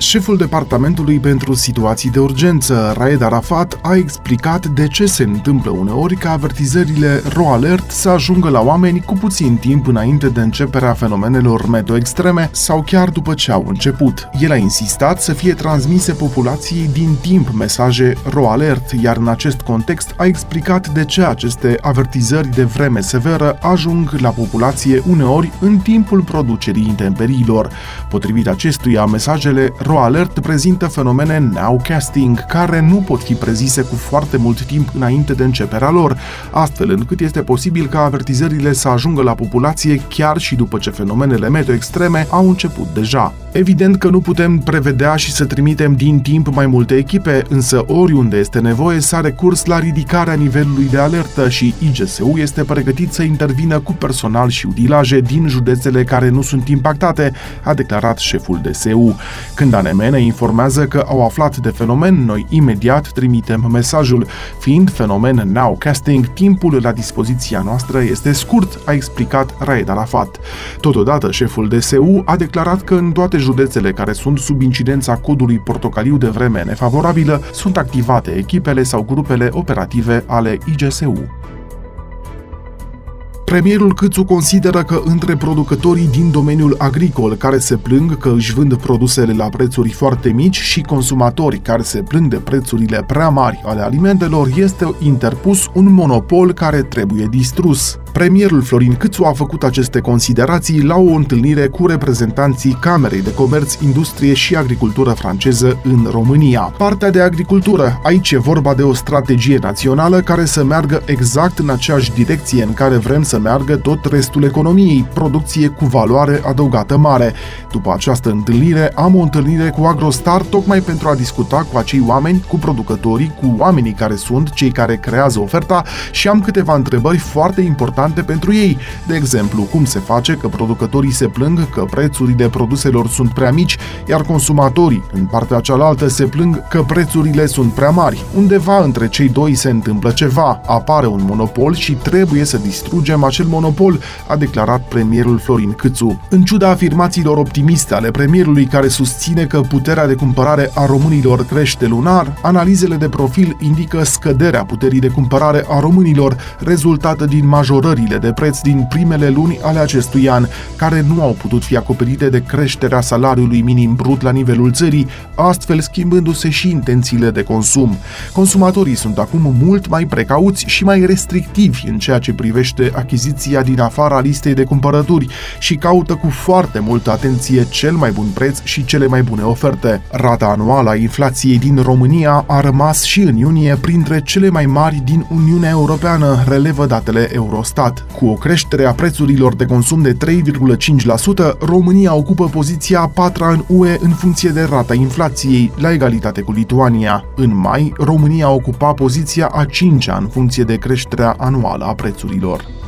Șeful Departamentului pentru Situații de Urgență, Raed Arafat, a explicat de ce se întâmplă uneori ca avertizările RO-Alert să ajungă la oameni cu puțin timp înainte de începerea fenomenelor meteo extreme sau chiar după ce au început. El a insistat să fie transmise populației din timp mesaje RO-Alert, iar în acest context a explicat de ce aceste avertizări de vreme severă ajung la populație uneori în timpul producerii intemperiilor. Potrivit acestuia, mesajele RO Alert prezintă fenomene nowcasting, care nu pot fi prezise cu foarte mult timp înainte de începerea lor, astfel încât este posibil ca avertizările să ajungă la populație chiar și după ce fenomenele meteo extreme au început deja. Evident că nu putem prevedea și să trimitem din timp mai multe echipe, însă oriunde este nevoie s-a recurs la ridicarea nivelului de alertă și IGSU este pregătit să intervină cu personal și utilaje din județele care nu sunt impactate, a declarat șeful DSU. Când ANM ne informează că au aflat de fenomen, noi imediat trimitem mesajul. Fiind fenomen nowcasting, timpul la dispoziția noastră este scurt, a explicat Raed Arafat. Totodată, șeful DSU a declarat că în toate județele care sunt sub incidența codului portocaliu de vreme nefavorabilă sunt activate echipele sau grupele operative ale IGSU. Premierul Câțu consideră că între producătorii din domeniul agricol care se plâng că își vând produsele la prețuri foarte mici și consumatori care se plâng de prețurile prea mari ale alimentelor este interpus un monopol care trebuie distrus. Premierul Florin Câțu a făcut aceste considerații la o întâlnire cu reprezentanții Camerei de Comerț, Industrie și Agricultură franceză în România. Partea de agricultură, aici e vorba de o strategie națională care să meargă exact în aceeași direcție în care vrem să meargă tot restul economiei, producție cu valoare adăugată mare. După această întâlnire, am o întâlnire cu Agrostar tocmai pentru a discuta cu acei oameni, cu producătorii, cu oamenii care sunt cei care creează oferta și am câteva întrebări foarte importante importante pentru ei. De exemplu, cum se face că producătorii se plâng că prețurile produselor sunt prea mici, iar consumatorii, în partea cealaltă, se plâng că prețurile sunt prea mari. Undeva între cei doi se întâmplă ceva, apare un monopol și trebuie să distrugem acel monopol, a declarat premierul Florin Câțu. În ciuda afirmațiilor optimiste ale premierului care susține că puterea de cumpărare a românilor crește lunar, analizele de profil indică scăderea puterii de cumpărare a românilor, rezultată din majorări majorările de preț din primele luni ale acestui an, care nu au putut fi acoperite de creșterea salariului minim brut la nivelul țării, astfel schimbându-se și intențiile de consum. Consumatorii sunt acum mult mai precauți și mai restrictivi în ceea ce privește achiziția din afara listei de cumpărături și caută cu foarte multă atenție cel mai bun preț și cele mai bune oferte. Rata anuală a inflației din România a rămas și în iunie printre cele mai mari din Uniunea Europeană, relevă datele Eurostat stat. Cu o creștere a prețurilor de consum de 3,5%, România ocupă poziția a patra în UE în funcție de rata inflației, la egalitate cu Lituania. În mai, România ocupa poziția a cincea în funcție de creșterea anuală a prețurilor.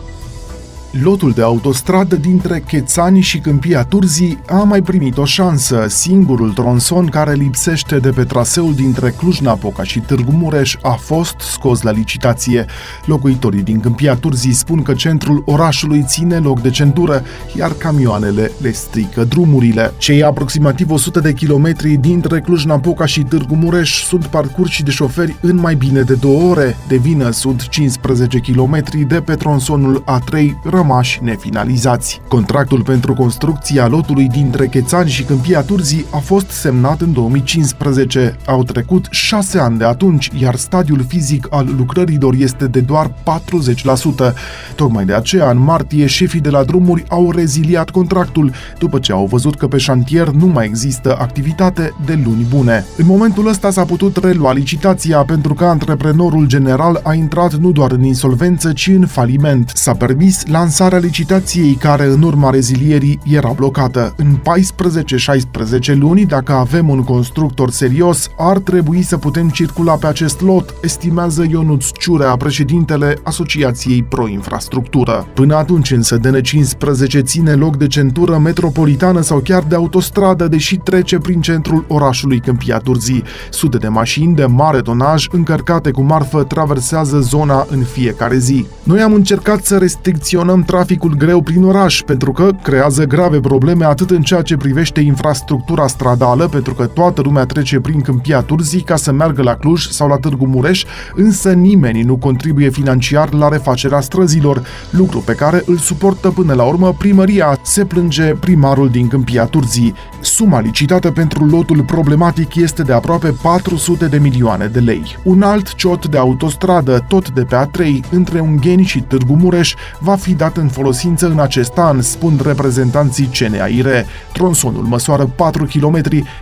Lotul de autostradă dintre Chețani și Câmpia Turzii a mai primit o șansă. Singurul tronson care lipsește de pe traseul dintre Cluj-Napoca și Târgu Mureș a fost scos la licitație. Locuitorii din Câmpia Turzii spun că centrul orașului ține loc de centură, iar camioanele le strică drumurile. Cei aproximativ 100 de kilometri dintre Cluj-Napoca și Târgu Mureș sunt parcurși de șoferi în mai bine de două ore. De vină sunt 15 kilometri de pe tronsonul A3 rămași nefinalizați. Contractul pentru construcția lotului dintre Chețani și Câmpia Turzii a fost semnat în 2015. Au trecut șase ani de atunci, iar stadiul fizic al lucrărilor este de doar 40%. Tocmai de aceea, în martie, șefii de la drumuri au reziliat contractul, după ce au văzut că pe șantier nu mai există activitate de luni bune. În momentul ăsta s-a putut relua licitația pentru că antreprenorul general a intrat nu doar în insolvență, ci în faliment. S-a permis lansarea lansarea licitației care în urma rezilierii era blocată. În 14-16 luni, dacă avem un constructor serios, ar trebui să putem circula pe acest lot, estimează Ionuț Ciurea, președintele Asociației Pro Infrastructură. Până atunci însă DN15 ține loc de centură metropolitană sau chiar de autostradă, deși trece prin centrul orașului Câmpia Turzii. Sute de mașini de mare tonaj încărcate cu marfă traversează zona în fiecare zi. Noi am încercat să restricționăm limităm traficul greu prin oraș, pentru că creează grave probleme atât în ceea ce privește infrastructura stradală, pentru că toată lumea trece prin Câmpia Turzii ca să meargă la Cluj sau la Târgu Mureș, însă nimeni nu contribuie financiar la refacerea străzilor, lucru pe care îl suportă până la urmă primăria, se plânge primarul din Câmpia Turzii. Suma licitată pentru lotul problematic este de aproape 400 de milioane de lei. Un alt ciot de autostradă, tot de pe A3, între Ungheni și Târgu Mureș, va fi dat în folosință în acest an, spun reprezentanții CNAIR. Tronsonul măsoară 4 km,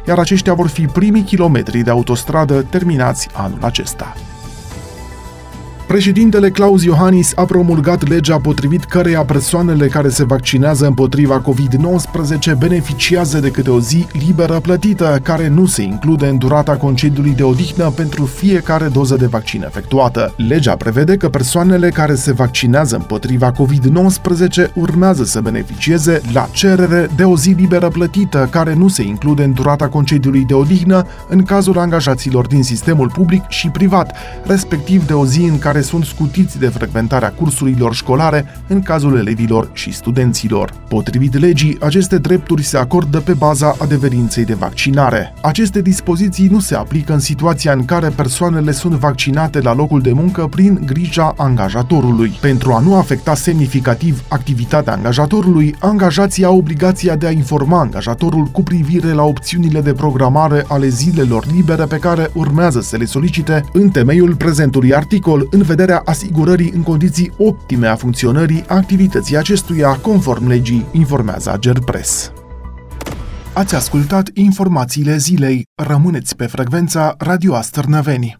iar aceștia vor fi primii kilometri de autostradă terminați anul acesta. Președintele Claus Iohannis a promulgat legea potrivit căreia persoanele care se vaccinează împotriva COVID-19 beneficiază de câte o zi liberă plătită, care nu se include în durata concediului de odihnă pentru fiecare doză de vaccin efectuată. Legea prevede că persoanele care se vaccinează împotriva COVID-19 urmează să beneficieze la cerere de o zi liberă plătită, care nu se include în durata concediului de odihnă în cazul angajaților din sistemul public și privat, respectiv de o zi în care care sunt scutiți de frecventarea cursurilor școlare în cazul elevilor și studenților. Potrivit legii, aceste drepturi se acordă pe baza adeverinței de vaccinare. Aceste dispoziții nu se aplică în situația în care persoanele sunt vaccinate la locul de muncă prin grija angajatorului. Pentru a nu afecta semnificativ activitatea angajatorului, angajații au obligația de a informa angajatorul cu privire la opțiunile de programare ale zilelor libere pe care urmează să le solicite în temeiul prezentului articol în vederea asigurării în condiții optime a funcționării activității acestuia, conform legii, informează Gerpress. Ați ascultat informațiile zilei. Rămâneți pe frecvența Radio Astărnăveni.